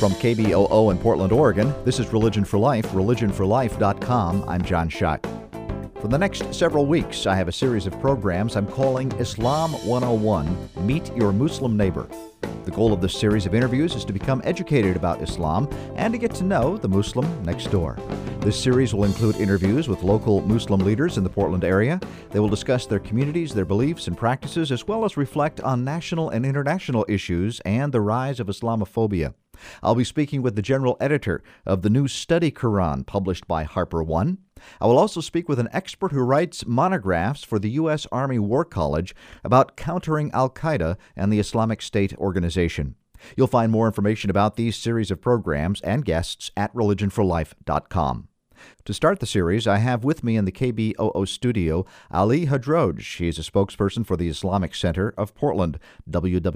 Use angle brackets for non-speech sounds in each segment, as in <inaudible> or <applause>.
From KBOO in Portland, Oregon, this is Religion for Life, religionforlife.com. I'm John Shuck. For the next several weeks, I have a series of programs I'm calling Islam 101 Meet Your Muslim Neighbor. The goal of this series of interviews is to become educated about Islam and to get to know the Muslim next door. This series will include interviews with local Muslim leaders in the Portland area. They will discuss their communities, their beliefs and practices, as well as reflect on national and international issues and the rise of Islamophobia. I'll be speaking with the general editor of the new study Quran published by Harper One. I will also speak with an expert who writes monographs for the U.S. Army War College about countering Al Qaeda and the Islamic State organization. You'll find more information about these series of programs and guests at religionforlife.com. To start the series, I have with me in the KBOO studio Ali Hadroj. He is a spokesperson for the Islamic Center of Portland, www.icop.org.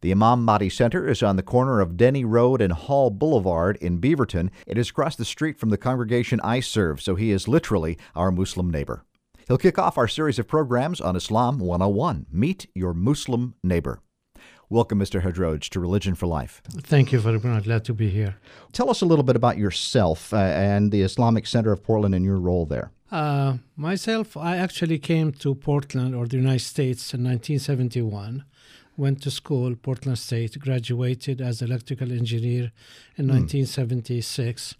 The Imam Mahdi Center is on the corner of Denny Road and Hall Boulevard in Beaverton. It is across the street from the congregation I serve, so he is literally our Muslim neighbor. He'll kick off our series of programs on Islam 101 Meet Your Muslim Neighbor. Welcome, Mr. Hadroj, to Religion for Life. Thank you very much. Glad to be here. Tell us a little bit about yourself uh, and the Islamic Center of Portland and your role there. Uh, myself, I actually came to Portland or the United States in 1971. Went to school, Portland State, graduated as electrical engineer in mm. 1976.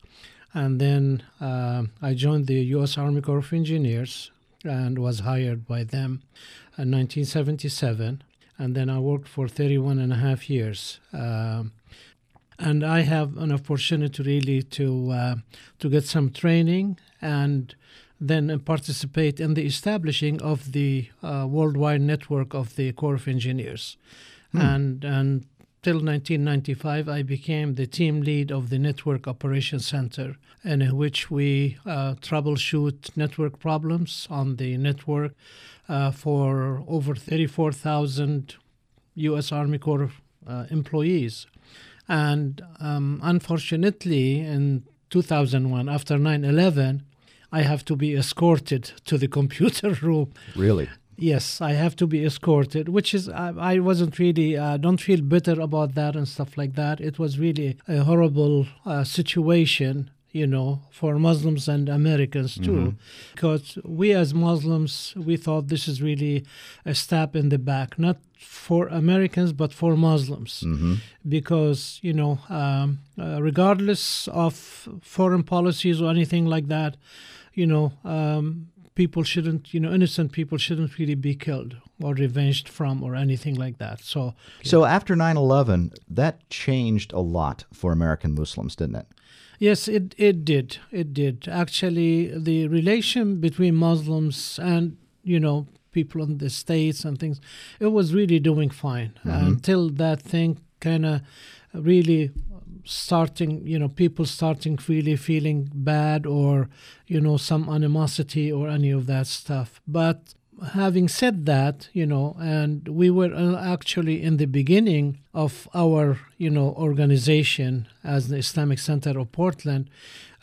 And then uh, I joined the U.S. Army Corps of Engineers and was hired by them in 1977 and then I worked for 31 and a half years. Uh, and I have an opportunity really to uh, to get some training and then participate in the establishing of the uh, worldwide network of the Corps of Engineers. Hmm. And and till 1995, I became the team lead of the Network Operations Center, in which we uh, troubleshoot network problems on the network uh, for over 34,000 U.S. Army Corps uh, employees. And um, unfortunately, in 2001, after 9 11, I have to be escorted to the <laughs> computer room. Really? Yes, I have to be escorted, which is I, I wasn't really uh, don't feel bitter about that and stuff like that. It was really a horrible uh, situation you know, for Muslims and Americans too. Mm-hmm. Because we as Muslims, we thought this is really a stab in the back, not for Americans, but for Muslims. Mm-hmm. Because, you know, um, uh, regardless of foreign policies or anything like that, you know, um, people shouldn't, you know, innocent people shouldn't really be killed or revenged from or anything like that. So, so after 9 11, that changed a lot for American Muslims, didn't it? Yes, it, it did. It did. Actually, the relation between Muslims and, you know, people in the States and things, it was really doing fine mm-hmm. until that thing kind of really starting, you know, people starting really feeling bad or, you know, some animosity or any of that stuff. But having said that, you know, and we were uh, actually in the beginning of our, you know, organization as the Islamic Center of Portland,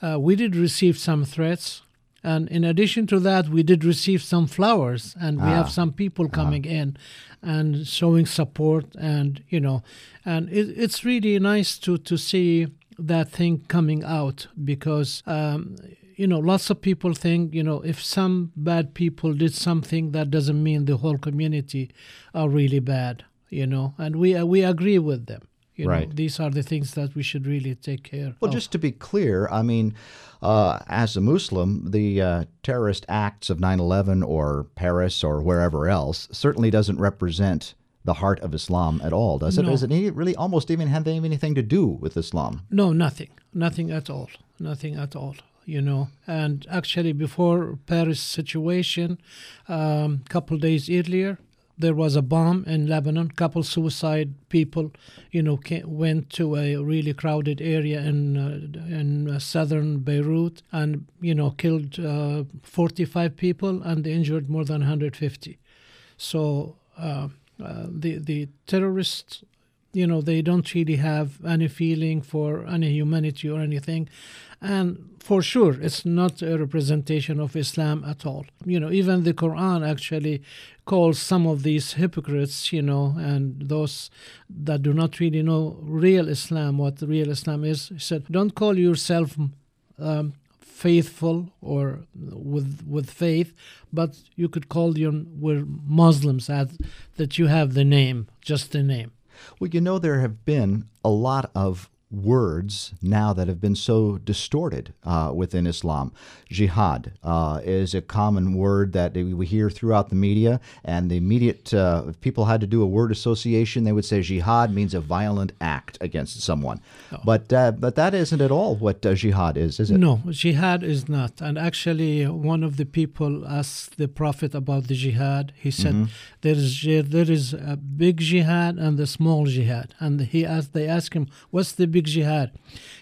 uh, we did receive some threats. And in addition to that, we did receive some flowers, and we ah. have some people uh-huh. coming ah. in and showing support, and you know, and it, it's really nice to to see that thing coming out because um, you know, lots of people think, you know, if some bad people did something, that doesn't mean the whole community are really bad, you know, and we uh, we agree with them. You right. Know, these are the things that we should really take care of. well, of. just to be clear, I mean, uh, as a Muslim, the uh, terrorist acts of 9 11 or Paris or wherever else certainly doesn't represent the heart of Islam at all, does it? No. Does it really almost even have anything to do with Islam? No, nothing. Nothing at all. Nothing at all you know. And actually, before Paris situation, a um, couple days earlier, there was a bomb in Lebanon. Couple suicide people, you know, came, went to a really crowded area in uh, in uh, southern Beirut and you know killed uh, 45 people and injured more than 150. So uh, uh, the the terrorists you know, they don't really have any feeling for any humanity or anything. And for sure, it's not a representation of Islam at all. You know, even the Quran actually calls some of these hypocrites, you know, and those that do not really know real Islam, what real Islam is. He said, don't call yourself um, faithful or with with faith, but you could call you we're Muslims as, that you have the name, just the name. Well, you know, there have been a lot of words now that have been so distorted uh, within Islam. Jihad uh, is a common word that we hear throughout the media, and the immediate, uh, if people had to do a word association, they would say jihad means a violent act against someone. Oh. But, uh, but that isn't at all what uh, jihad is, is it? No, jihad is not. And actually, one of the people asked the Prophet about the jihad. He said, mm-hmm. there, is, there is a big jihad and the small jihad. And he asked, they asked him, what's the big big jihad.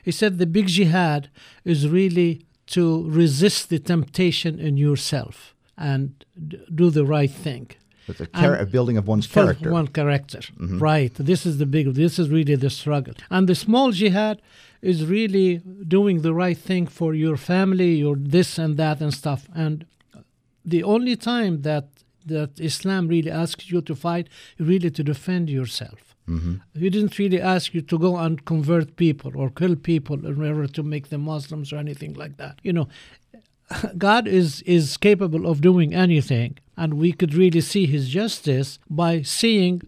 He said the big jihad is really to resist the temptation in yourself and do the right thing. It's a, char- a building of one's character. One character, mm-hmm. right? This is the big. This is really the struggle. And the small jihad is really doing the right thing for your family, your this and that and stuff. And the only time that that Islam really asks you to fight, really to defend yourself. Mm-hmm. He didn't really ask you to go and convert people or kill people in order to make them Muslims or anything like that. You know, <laughs> God is is capable of doing anything, and we could really see His justice by seeing.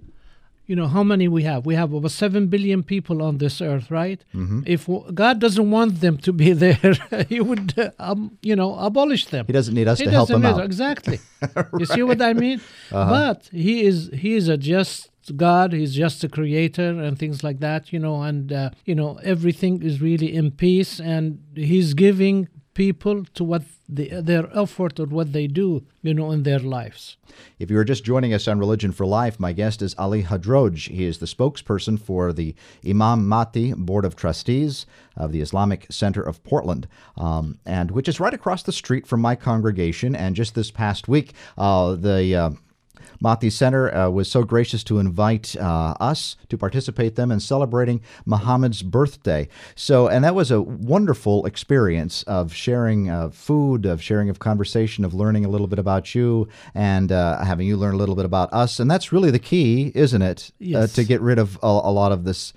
You know how many we have? We have over seven billion people on this earth, right? Mm-hmm. If God doesn't want them to be <laughs> there, He would, uh, um, you know, abolish them. He doesn't need us he to help them out. Exactly. right. <laughs> You see what I mean? Uh-huh. But He is He is a just God, He's just a creator and things like that, you know, and, uh, you know, everything is really in peace and He's giving people to what the, their effort or what they do, you know, in their lives. If you are just joining us on Religion for Life, my guest is Ali Hadroj. He is the spokesperson for the Imam Mahdi Board of Trustees of the Islamic Center of Portland, um, and which is right across the street from my congregation. And just this past week, uh, the uh, Mahdi Center uh, was so gracious to invite uh, us to participate them in celebrating Muhammad's birthday. So, and that was a wonderful experience of sharing uh, food, of sharing of conversation, of learning a little bit about you, and uh, having you learn a little bit about us. And that's really the key, isn't it? Uh, yes. to get rid of a, a lot of this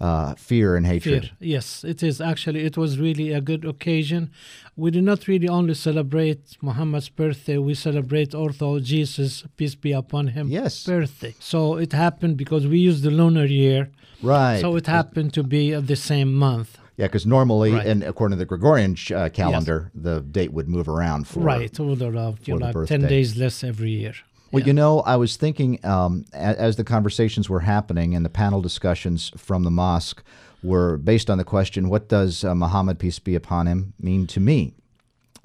uh, fear and hatred. Fear. Yes, it is. Actually, it was really a good occasion. We do not really only celebrate Muhammad's birthday, we celebrate also Jesus, peace be upon him, yes. birthday. So it happened because we use the lunar year. Right. So it happened to be the same month. Yeah, because normally, right. and according to the Gregorian uh, calendar, yes. the date would move around for right, for the ten days less every year. Well, yeah. you know, I was thinking um, as, the conversations were happening and the panel discussions from the mosque were based on the question, "What does uh, Muhammad, peace be upon him, mean to me?"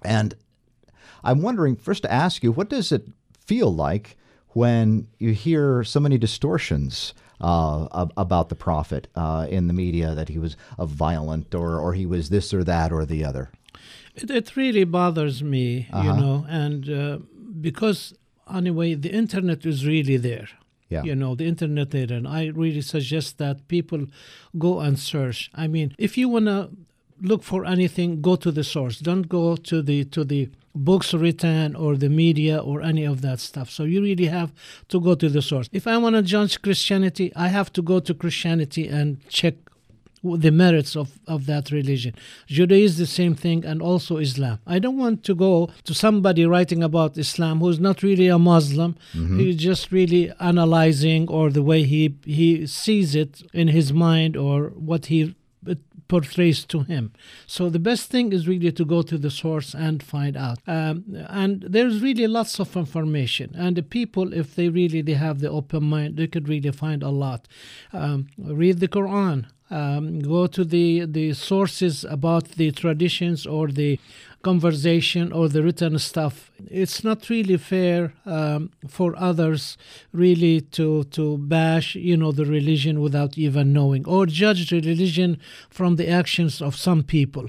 And I'm wondering first to ask you, what does it feel like when you hear so many distortions? Uh, about the prophet uh, in the media that he was a violent or or he was this or that or the other. It, it really bothers me, uh-huh. you know, and uh, because anyway, the internet is really there. Yeah. You know, the internet there. And I really suggest that people go and search. I mean, if you want to look for anything, go to the source. Don't go to the to the books written or the media or any of that stuff. So you really have to go to the source. If I want to judge Christianity, I have to go to Christianity and check the merits of, of that religion. Judaism, is the same thing, and also Islam. I don't want to go to somebody writing about Islam who's not really a Muslim. Mm-hmm. He's just really analyzing or the way he, he sees it in his mind or what he portrays to him. So the best thing is really to go to the source and find out. Um, and there's really lots of information. And the people, if they really they have the open mind, they could really find a lot. Um, read the Quran um, go to the, the sources about the traditions or the conversation or the written stuff. It's not really fair um, for others really to to bash you know the religion without even knowing or judge the religion from the actions of some people.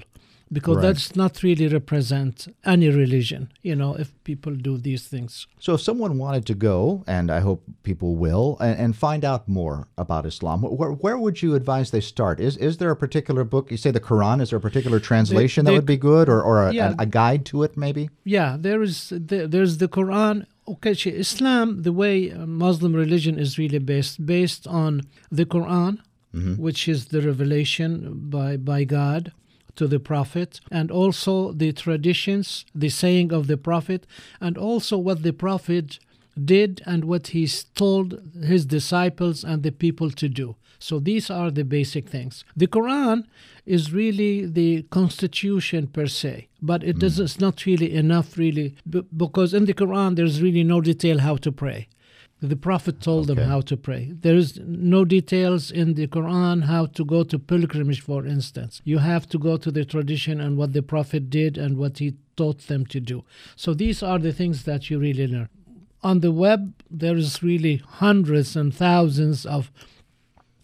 Because Right. that's not really represent any religion. You know, if people do these things. So, if someone wanted to go, and I hope people will, and, and find out more about Islam, where, where would you advise they start? Is is there a particular book? You say the Quran. Is there a particular translation that would be good, or, or a, Yeah. a, a guide to it, maybe? Yeah, there is the, there's the Quran. Okay, Islam, the way uh, Muslim religion is really based based on the Quran, which is the revelation by by God to the prophet and also the traditions the saying of the prophet and also what the prophet did and what he told his disciples and the people to do. So these are the basic things. The quran is really the constitution per se but it mm. does it's not really enough really because in the quran there's really no detail how to pray the Prophet told Okay. them how to pray. There is no details in the Quran how to go to pilgrimage, for instance. You have to go to the tradition and what the Prophet did and what he taught them to do. So these are the things that you really learn. On the web, there is really hundreds and thousands of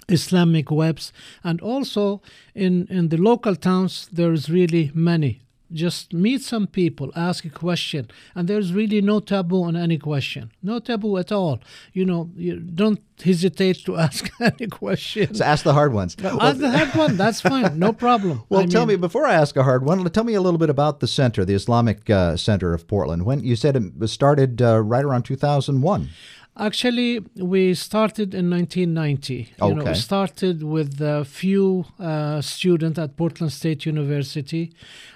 Islamic webs, and also in, in the local towns, there's really many. Just meet some people, ask a question, and there's really no taboo on any question. No taboo at all. You know, you don't hesitate to <laughs> ask any question. So, ask the hard ones. Ask the hard one, that's fine, no problem. <laughs> Well, I tell me before I ask a hard one. Tell me a little bit about the center, the Islamic uh, Center of Portland. When you said it started uh, right around 2001. Actually, we started in 1990. You know, Okay. we started with a few uh, students at Portland State University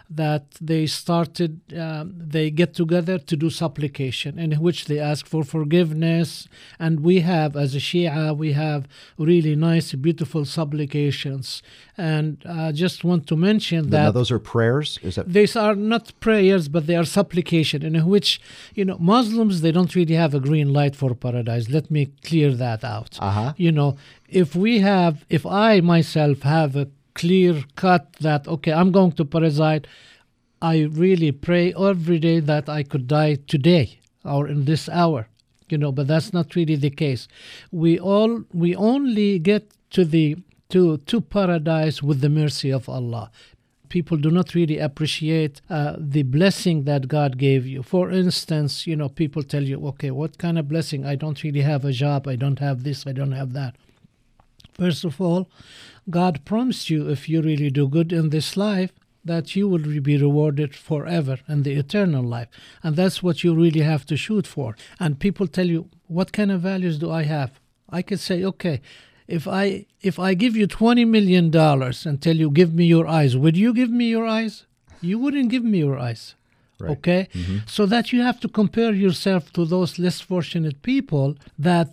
that they started, um, they get together to do supplication in which they ask for forgiveness. And we have, as a Shia, we have really nice, beautiful supplications. And I just want to mention Now, that those are prayers. Is that these are not prayers but they are supplication in which you know muslims they don't really have a green light for paradise let me clear that out Uh-huh. you know if we have if i myself have a clear cut that okay i'm going to paradise i really pray every day that i could die today or in this hour you know but that's not really the case we all we only get to the to to paradise with the mercy of allah people do not really appreciate uh, the blessing that God gave you. For instance, you know, people tell you, okay, what kind of blessing? I don't really have a job. I don't have this. I don't have that. First of all, God promised you if you really do good in this life, that you will be rewarded forever in the eternal life. And that's what you really have to shoot for. And people tell you, what kind of values do I have? I could say, okay, if I if I give you twenty million dollars and tell you give me your eyes, would you give me your eyes? You wouldn't give me your eyes. Right. Okay? Mm-hmm. So that you have to compare yourself to those less fortunate people that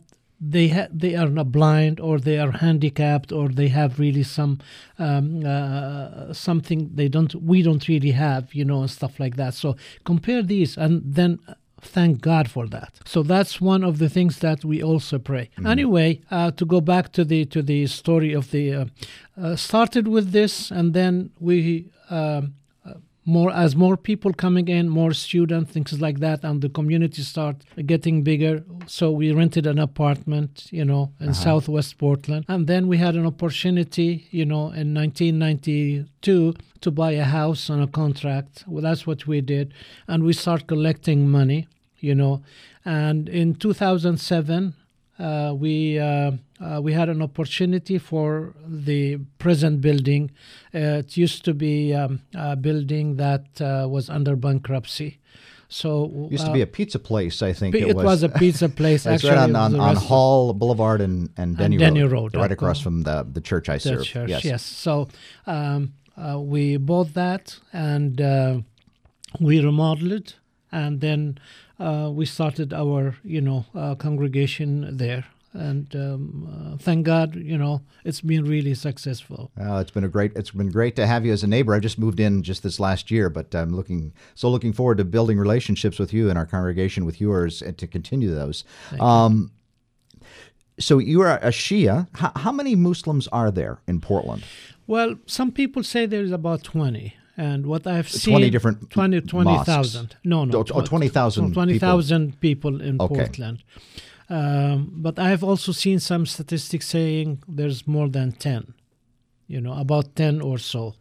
they ha- they are not blind or they are handicapped or they have really some um, uh, something they don't we don't really have you know and stuff like that. So compare these and then thank god for that. So that's one of the things that we also pray. Anyway uh, to go back to the to the story of the uh, uh, started with this and then we um, more as more people coming in more students things like that and the community start getting bigger. So we rented an apartment you know in uh-huh. southwest portland. And then we had an opportunity you know in 1992 to buy a house on a contract. Well that's what we did. And we start collecting money you know. And in 2007 uh, we uh, uh, we had an opportunity for the present building. Uh, it used to be um, a building that uh, was under bankruptcy. So used to uh, be a pizza place, I think it, was. a pizza place. <laughs> Actually, right on, it was on, on. Hall Boulevard and, and Denny, Denny Road, Road, right across from the the church I The serve. church, yes. yes. So um, we bought that and uh, we remodeled it, and then we started our, you know, uh, congregation there. And um, uh, thank God, you know, it's been really successful. Uh, it's been a great. It's been great to have you as a neighbor. I've just moved in just this last year, but I'm looking so looking forward to building relationships with you and our congregation with yours, and to continue those. Um, so you are a Shia. How, how many Muslims are there in Portland? Well, some people say there's about 20. And what I've seen 20 different 20 20,000. no, no. Oh, 20,000 people. 20,000 people in Okay. Portland. Um, but I have also seen some statistics saying there's more than 10. You know, about 10 or so.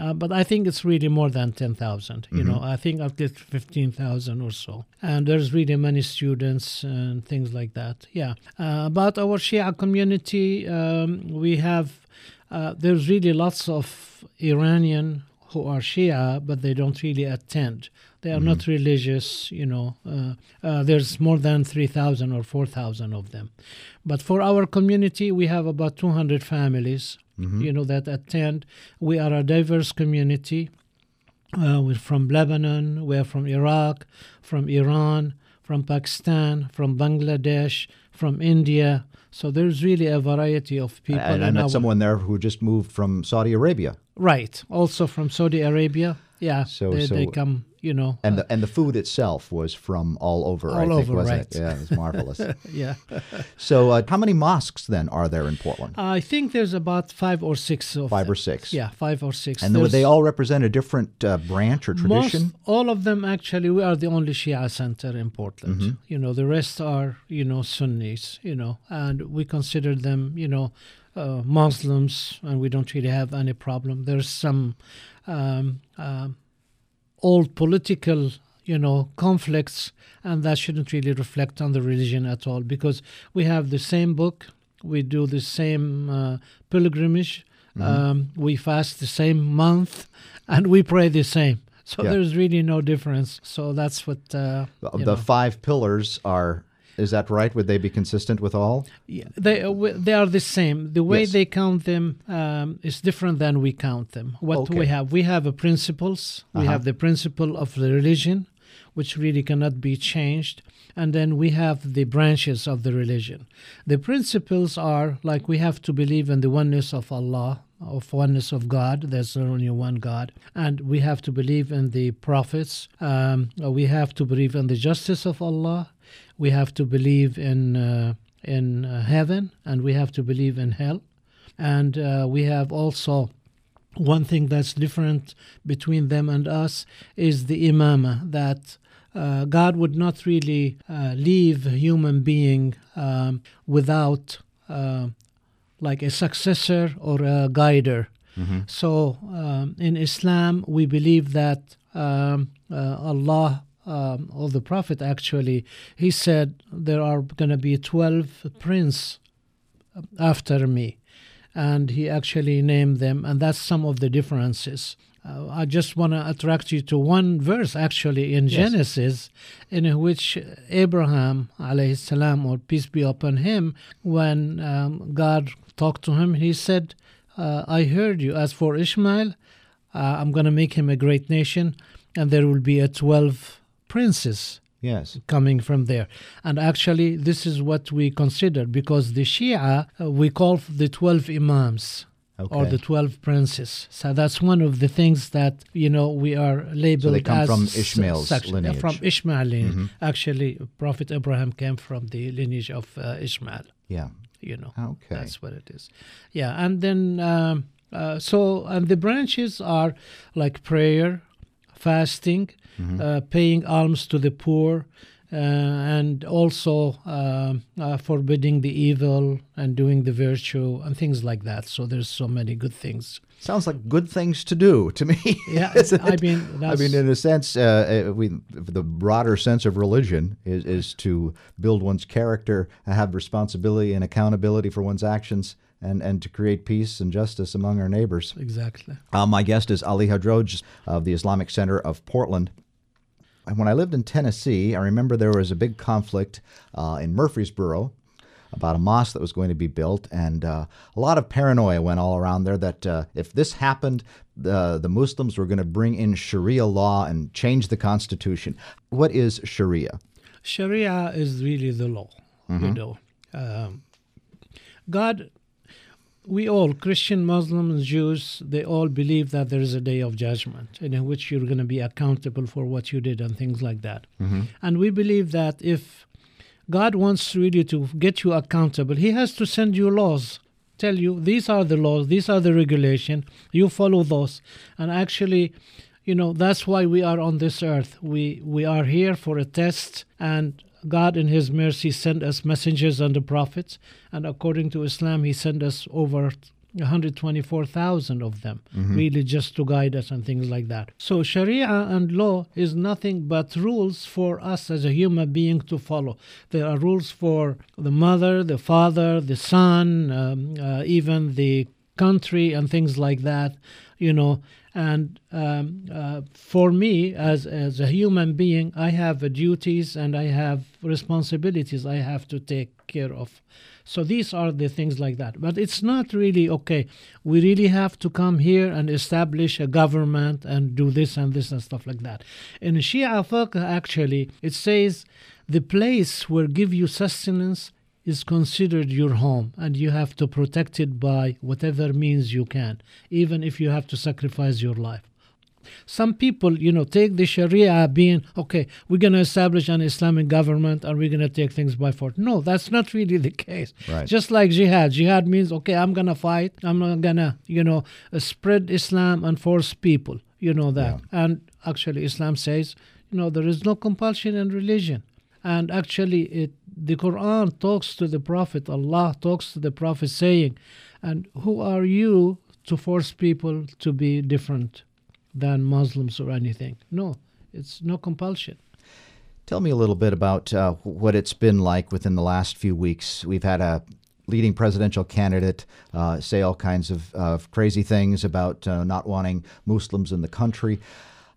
Uh, but I think it's really more than 10,000. You Mm-hmm. know, I think at least 15,000 or so. And there's really many students and things like that. Yeah. Uh, about our Shia community, um, we have, uh, there's really lots of Iranian who are Shia, but they don't really attend. They are not religious, you know. Uh, uh, there's more than 3,000 or 4,000 of them. But for our community, we have about 200 families, you know, that attend. We are a diverse community. Uh, we're from Lebanon, we're from Iraq, from Iran, from Pakistan, from Bangladesh, from India. So there's really a variety of people. And I met our- someone there who just moved from Saudi Arabia. Right. Also from Saudi Arabia. Yeah. So- they, so- they come, you know. And the, and the food itself was from all over, I All think, over, wasn't right. it? Yeah, it was marvelous. <laughs> yeah. so, uh, how many mosques then are there in Portland? I think there's about five or six of Five them. or six. Yeah, five or six. And would they all represent a different uh, branch or tradition? Most, all of them actually, we are the only Shia center in Portland. Mm-hmm. You know, the rest are, you know, Sunnis, you know, and we consider them, you know, uh, Muslims, and we don't really have any problem. There's some um, um old political, you know, conflicts, and that shouldn't really reflect on the religion at all because we have the same book, we do the same uh, pilgrimage, Mm-hmm. um, we fast the same month, and we pray the same. So Yeah. there's really no difference. So that's what uh, The the five pillars are, is that right? Would they be consistent with all? Yeah, they uh, they are the same. The way Yes. they count them um, is different than we count them. What Okay. we have, we have a principles. We Uh-huh. have the principle of the religion, which really cannot be changed, and then we have the branches of the religion. The principles are like we have to believe in the oneness of Allah, of oneness of God. There's only one God, and we have to believe in the prophets. Um, we have to believe in the justice of Allah. We have to believe in uh, in uh, heaven, and we have to believe in hell, and uh, we have also one thing that's different between them and us is the imama that uh, God would not really uh, leave a human being um, without uh, like a successor or a guider. So um, in Islam, we believe that um, uh, Allah um, or the Prophet actually, he said there are going to be 12 prince after me. And he actually named them, and that's some of the differences. Uh, I just want to attract you to one verse actually in Genesis, in which Abraham, alayhi salam, or peace be upon him, when um, God talked to him, he said, uh, I heard you. As for Ishmael, uh, I'm going to make him a great nation, and there will be a 12 princes Yes. coming from there. And actually, this is what we consider because the Shia, uh, we call the 12 Imams. Or the 12 princes. So that's one of the things that, you know, we are labeled come as from Ishmael's uh, lineage. Mm-hmm. From Ishmael lineage. Actually, Prophet Abraham came from the lineage of uh, Ishmael Yeah. you know Okay. that's what it is yeah and then um, uh, so and the branches are like prayer fasting Mm-hmm. uh, paying alms to the poor uh, and also um uh, forbidding the evil and doing the virtue and things like that so there's so many good things Sounds like good things to do to me. Yeah, <laughs> I mean, I mean, in a sense, uh, uh, we the broader sense of religion is is to build one's character, have responsibility and accountability for one's actions, and and to create peace and justice among our neighbors. exactly Uh, my guest is Ali Hadroj of the Islamic Center of Portland. And when I lived in Tennessee, I remember there was a big conflict uh, in Murfreesboro about a mosque that was going to be built, and uh, a lot of paranoia went all around there that uh, if this happened, the the Muslims were going to bring in Sharia law and change the constitution. What is Sharia? Sharia is really the law, you know. Um, God, we all, Christian, Muslims, Jews, they all believe that there is a day of judgment in which you're going to be accountable for what you did and things like that. Mm-hmm. And we believe that if God wants really to get you accountable, He has to send you laws. Tell you these are the laws, these are the regulation. You follow those, and actually, you know that's why we are on this earth. We we are here for a test, and God in His mercy sent us messengers and the prophets, and according to Islam, He sent us over 124,000 of them, really just to guide us and things like that. So Sharia and law is nothing but rules for us as a human being to follow. There are rules for the mother, the father, the son, um, uh, even the country and things like that, you know. And um, uh, for me, as as a human being, I have duties and I have responsibilities I have to take care of. So these are the things like that. But it's not really okay. We really have to come here and establish a government and do this and this and stuff like that. In Shia fiqh, actually, it says the place will give you sustenance is considered your home and you have to protect it by whatever means you can, even if you have to sacrifice your life. Some people, you know, take the Sharia being, okay, we're going to establish an Islamic government and we're going to take things by force. No, that's not really the case. Right. Just like jihad. Jihad means, okay, I'm going to fight. I'm not going to, you know, uh, spread Islam and force people. You know that. And actually, Islam says, you know, there is no compulsion in religion. And actually, it the Quran talks to the Prophet, Allah talks to the Prophet saying, and who are you to force people to be different than Muslims or anything? No, it's no compulsion. Tell me a little bit about uh, what it's been like within the last few weeks. We've had a leading presidential candidate uh, say all kinds of, crazy things about uh, not wanting Muslims in the country.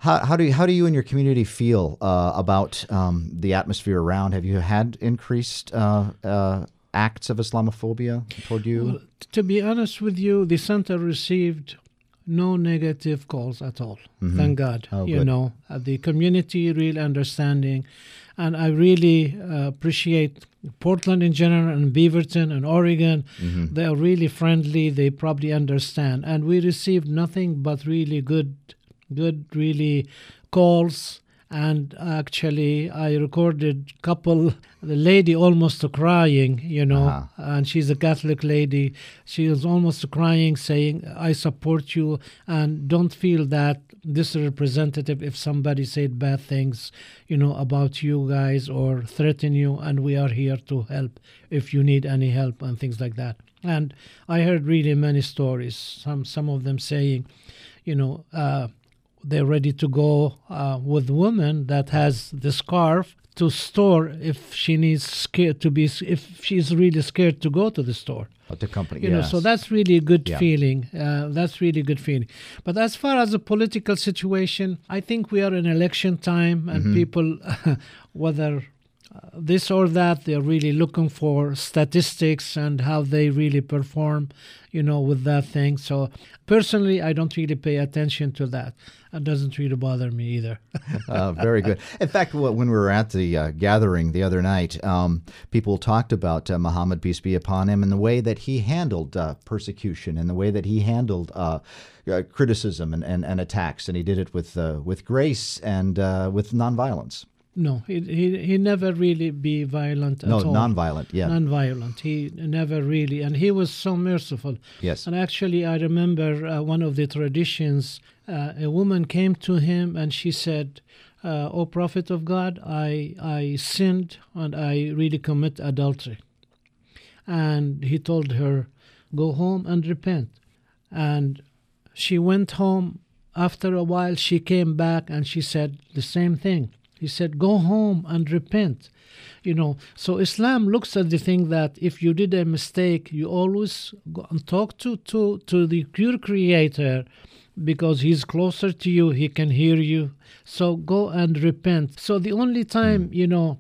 How, how, do you, how do you and your community feel uh, about um, the atmosphere around? Have you had increased uh, uh, acts of Islamophobia toward you? Well, to be honest with you, the center received no negative calls at all. Thank God. Oh, you good. know, uh, the community real understanding, and I really uh, appreciate Portland in general and Beaverton and Oregon. They are really friendly. They probably understand, and we received nothing but really good, good, really calls. And actually, I recorded couple. The lady almost crying, you know, Uh-huh. and she's a Catholic lady. She was almost crying, saying, "I support you, and don't feel that this representative if somebody said bad things, you know, about you guys or threaten you, and we are here to help if you need any help and things like that." And I heard really many stories. Some some of them saying, you know. Uh, they're ready to go uh, with woman that has the scarf to store if she needs scared to be if she's really scared to go to the store At the company, you know yes. so that's really a good Yeah. feeling uh, that's really good feeling but as far as the political situation i think we are in election time and Mm-hmm. people <laughs> whether this or that they're really looking for statistics and how they really perform you know with that thing so personally i don't really pay attention to that it doesn't really bother me either <laughs> uh, very good. In fact, when we were at the uh, gathering the other night, um, people talked about uh, Muhammad, peace be upon him, and the way that he handled uh, persecution and the way that he handled uh, uh, criticism and, and, and attacks. And he did it with, uh, with grace and uh, with nonviolence. No he, he, he never really be violent No, at all nonviolent, yeah. non-violent he never really and he was so merciful yes. And actually, I remember uh, one of the traditions. Uh, a woman came to him and she said, uh, "O Prophet of God, I I sinned and I really commit adultery." And he told her, "Go home and repent." And she went home. After a while, she came back and she said the same thing. He said, "Go home and repent." you know so islam looks at the thing that if you did a mistake you always go and talk to to to the your creator because he's closer to you he can hear you. So go and repent. So the only time you know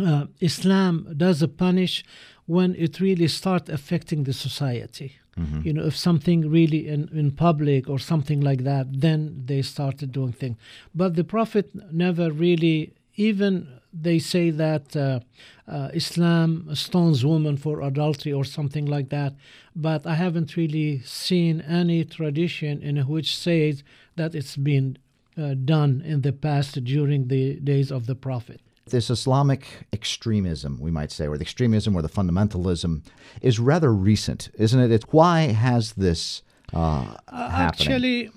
uh, islam does a punish when it really start affecting the society you know if something really in, in public or something like that then they started doing things but the prophet never really even they say that uh, uh, Islam stones women for adultery or something like that, but I haven't really seen any tradition in which says that it's been uh, done in the past during the days of the Prophet. This Islamic extremism, we might say, or the extremism or the fundamentalism, is rather recent, isn't it? It's, why has this uh, happening? Actually,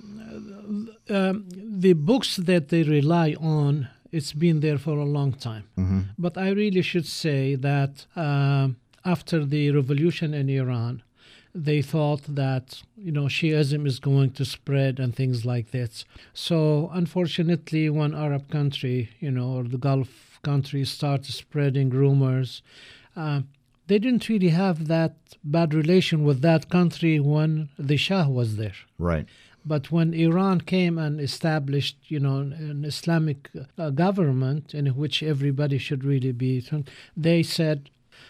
uh, um, the books that they rely on, it's been there for a long time. But I really should say that um after the revolution in Iran, they thought that you know Shiism is going to spread and things like that. So unfortunately, one Arab country, you know, or the Gulf countries started spreading rumors. Uh, they didn't really have that bad relation with that country when the Shah was there. Right. But when Iran came and established, you know, an Islamic uh, government in which everybody should really be, they said,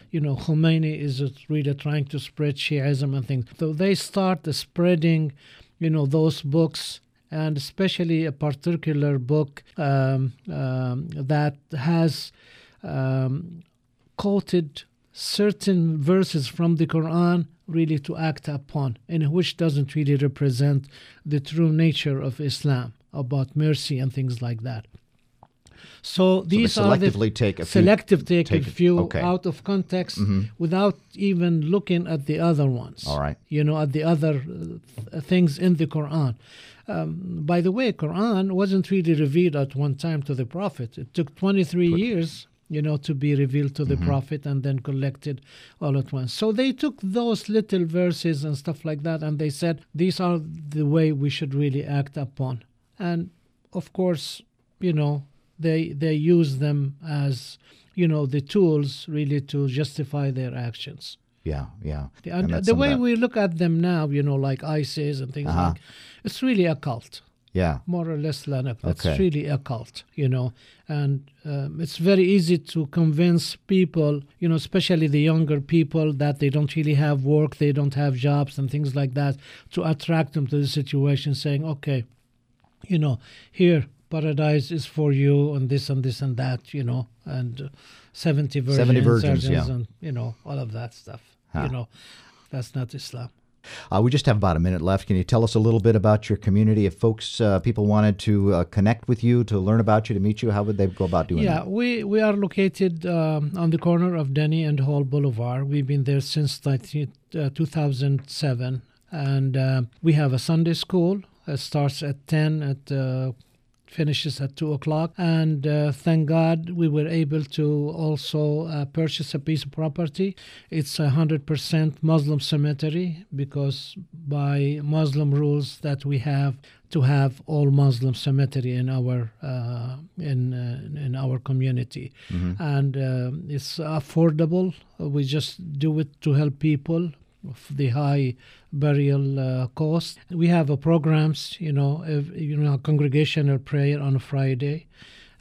you know, Khomeini is really trying to spread Shiism and things. So they start spreading, you know, those books and especially a particular book um, um, that has um, quoted certain verses from the Quran really to act upon, and which doesn't really represent the true nature of Islam about mercy and things like that. So these so are the take a selective few, take, a few okay. out of context mm-hmm. without even looking at the other ones. All right. You know, at the other uh, things in the Quran. Um, by the way, Quran wasn't really revealed at one time to the Prophet. It took 23 Put, years you know, to be revealed to the mm-hmm. prophet and then collected all at once. So they took those little verses and stuff like that and they said, these are the way we should really act upon. And of course, you know, they they use them as you know the tools really to justify their actions. Yeah, yeah. And, and the way we look at them now, you know, like ISIS and things uh-huh. like, it's really a cult. Yeah, more or less, Leonard. It's okay. really a cult, you know, and um, it's very easy to convince people, you know, especially the younger people, that they don't really have work, they don't have jobs, and things like that, to attract them to the situation, saying, okay, you know, here paradise is for you and this and this and that, you know, and uh, 70 virgins, 70 virgins yeah. and, you know, all of that stuff. Huh. You know, that's not Islam. Uh, we just have about a minute left. Can you tell us a little bit about your community? If folks, uh, people wanted to uh, connect with you, to learn about you, to meet you, how would they go about doing yeah, that? Yeah, we, we are located um, on the corner of Denny and Hall Boulevard. We've been there since uh, 2007. And uh, we have a Sunday school. It starts at 10 at uh, finishes at 2 o'clock. And uh, thank God we were able to also uh, purchase a piece of property. It's a 100% Muslim cemetery because by Muslim rules that we have to have all Muslim cemetery in our uh, in uh, in our community, mm-hmm. and uh, it's affordable. We just do it to help people of the high burial uh, cost. We have programs, you know, if, you know, congregational prayer on a Friday,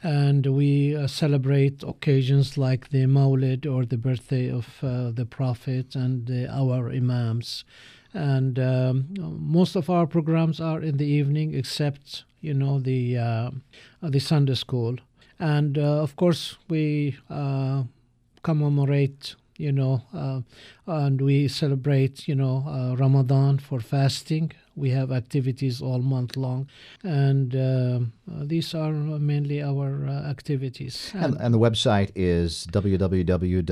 and we uh, celebrate occasions like the Mawlid or the birthday of uh, the Prophet and our Imams. And um, most of our programs are in the evening, except you know the uh, the Sunday school, and uh, of course we commemorate you know, uh, and we celebrate, you know, uh, Ramadan for fasting. We have activities all month long, and uh, these are mainly our uh, activities. And, and, the website is www.icop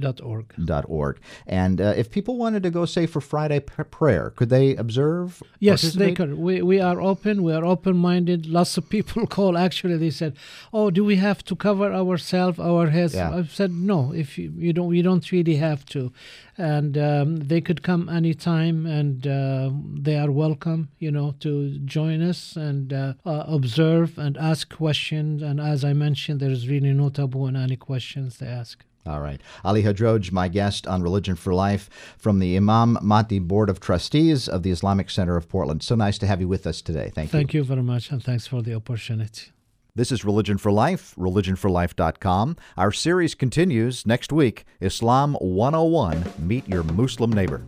Dot org. Dot org. And uh, if people wanted to go, say, for Friday prayer, could they observe? Yes, they could. We, we are open. We are open minded. Lots of people <laughs> call. Actually, they said, "Oh, do we have to cover ourselves, our heads?" Yeah. I've said, "No. If you, you don't, you don't really have to." And um, they could come anytime, and uh, they are welcome. You know, to join us and uh, uh observe and ask questions. And as I mentioned, there is really no taboo in any questions they ask. All right. Ali Hadroj, my guest on Religion for Life from the Imam Mahdi Board of Trustees of the Islamic Center of Portland. So nice to have you with us today. Thank you. Thank you very much, and thanks for the opportunity. This is Religion for Life, religionforlife.com. Our series continues next week Islam 101 Meet Your Muslim Neighbor.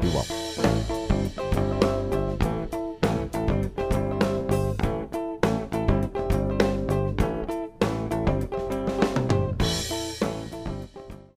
Be well.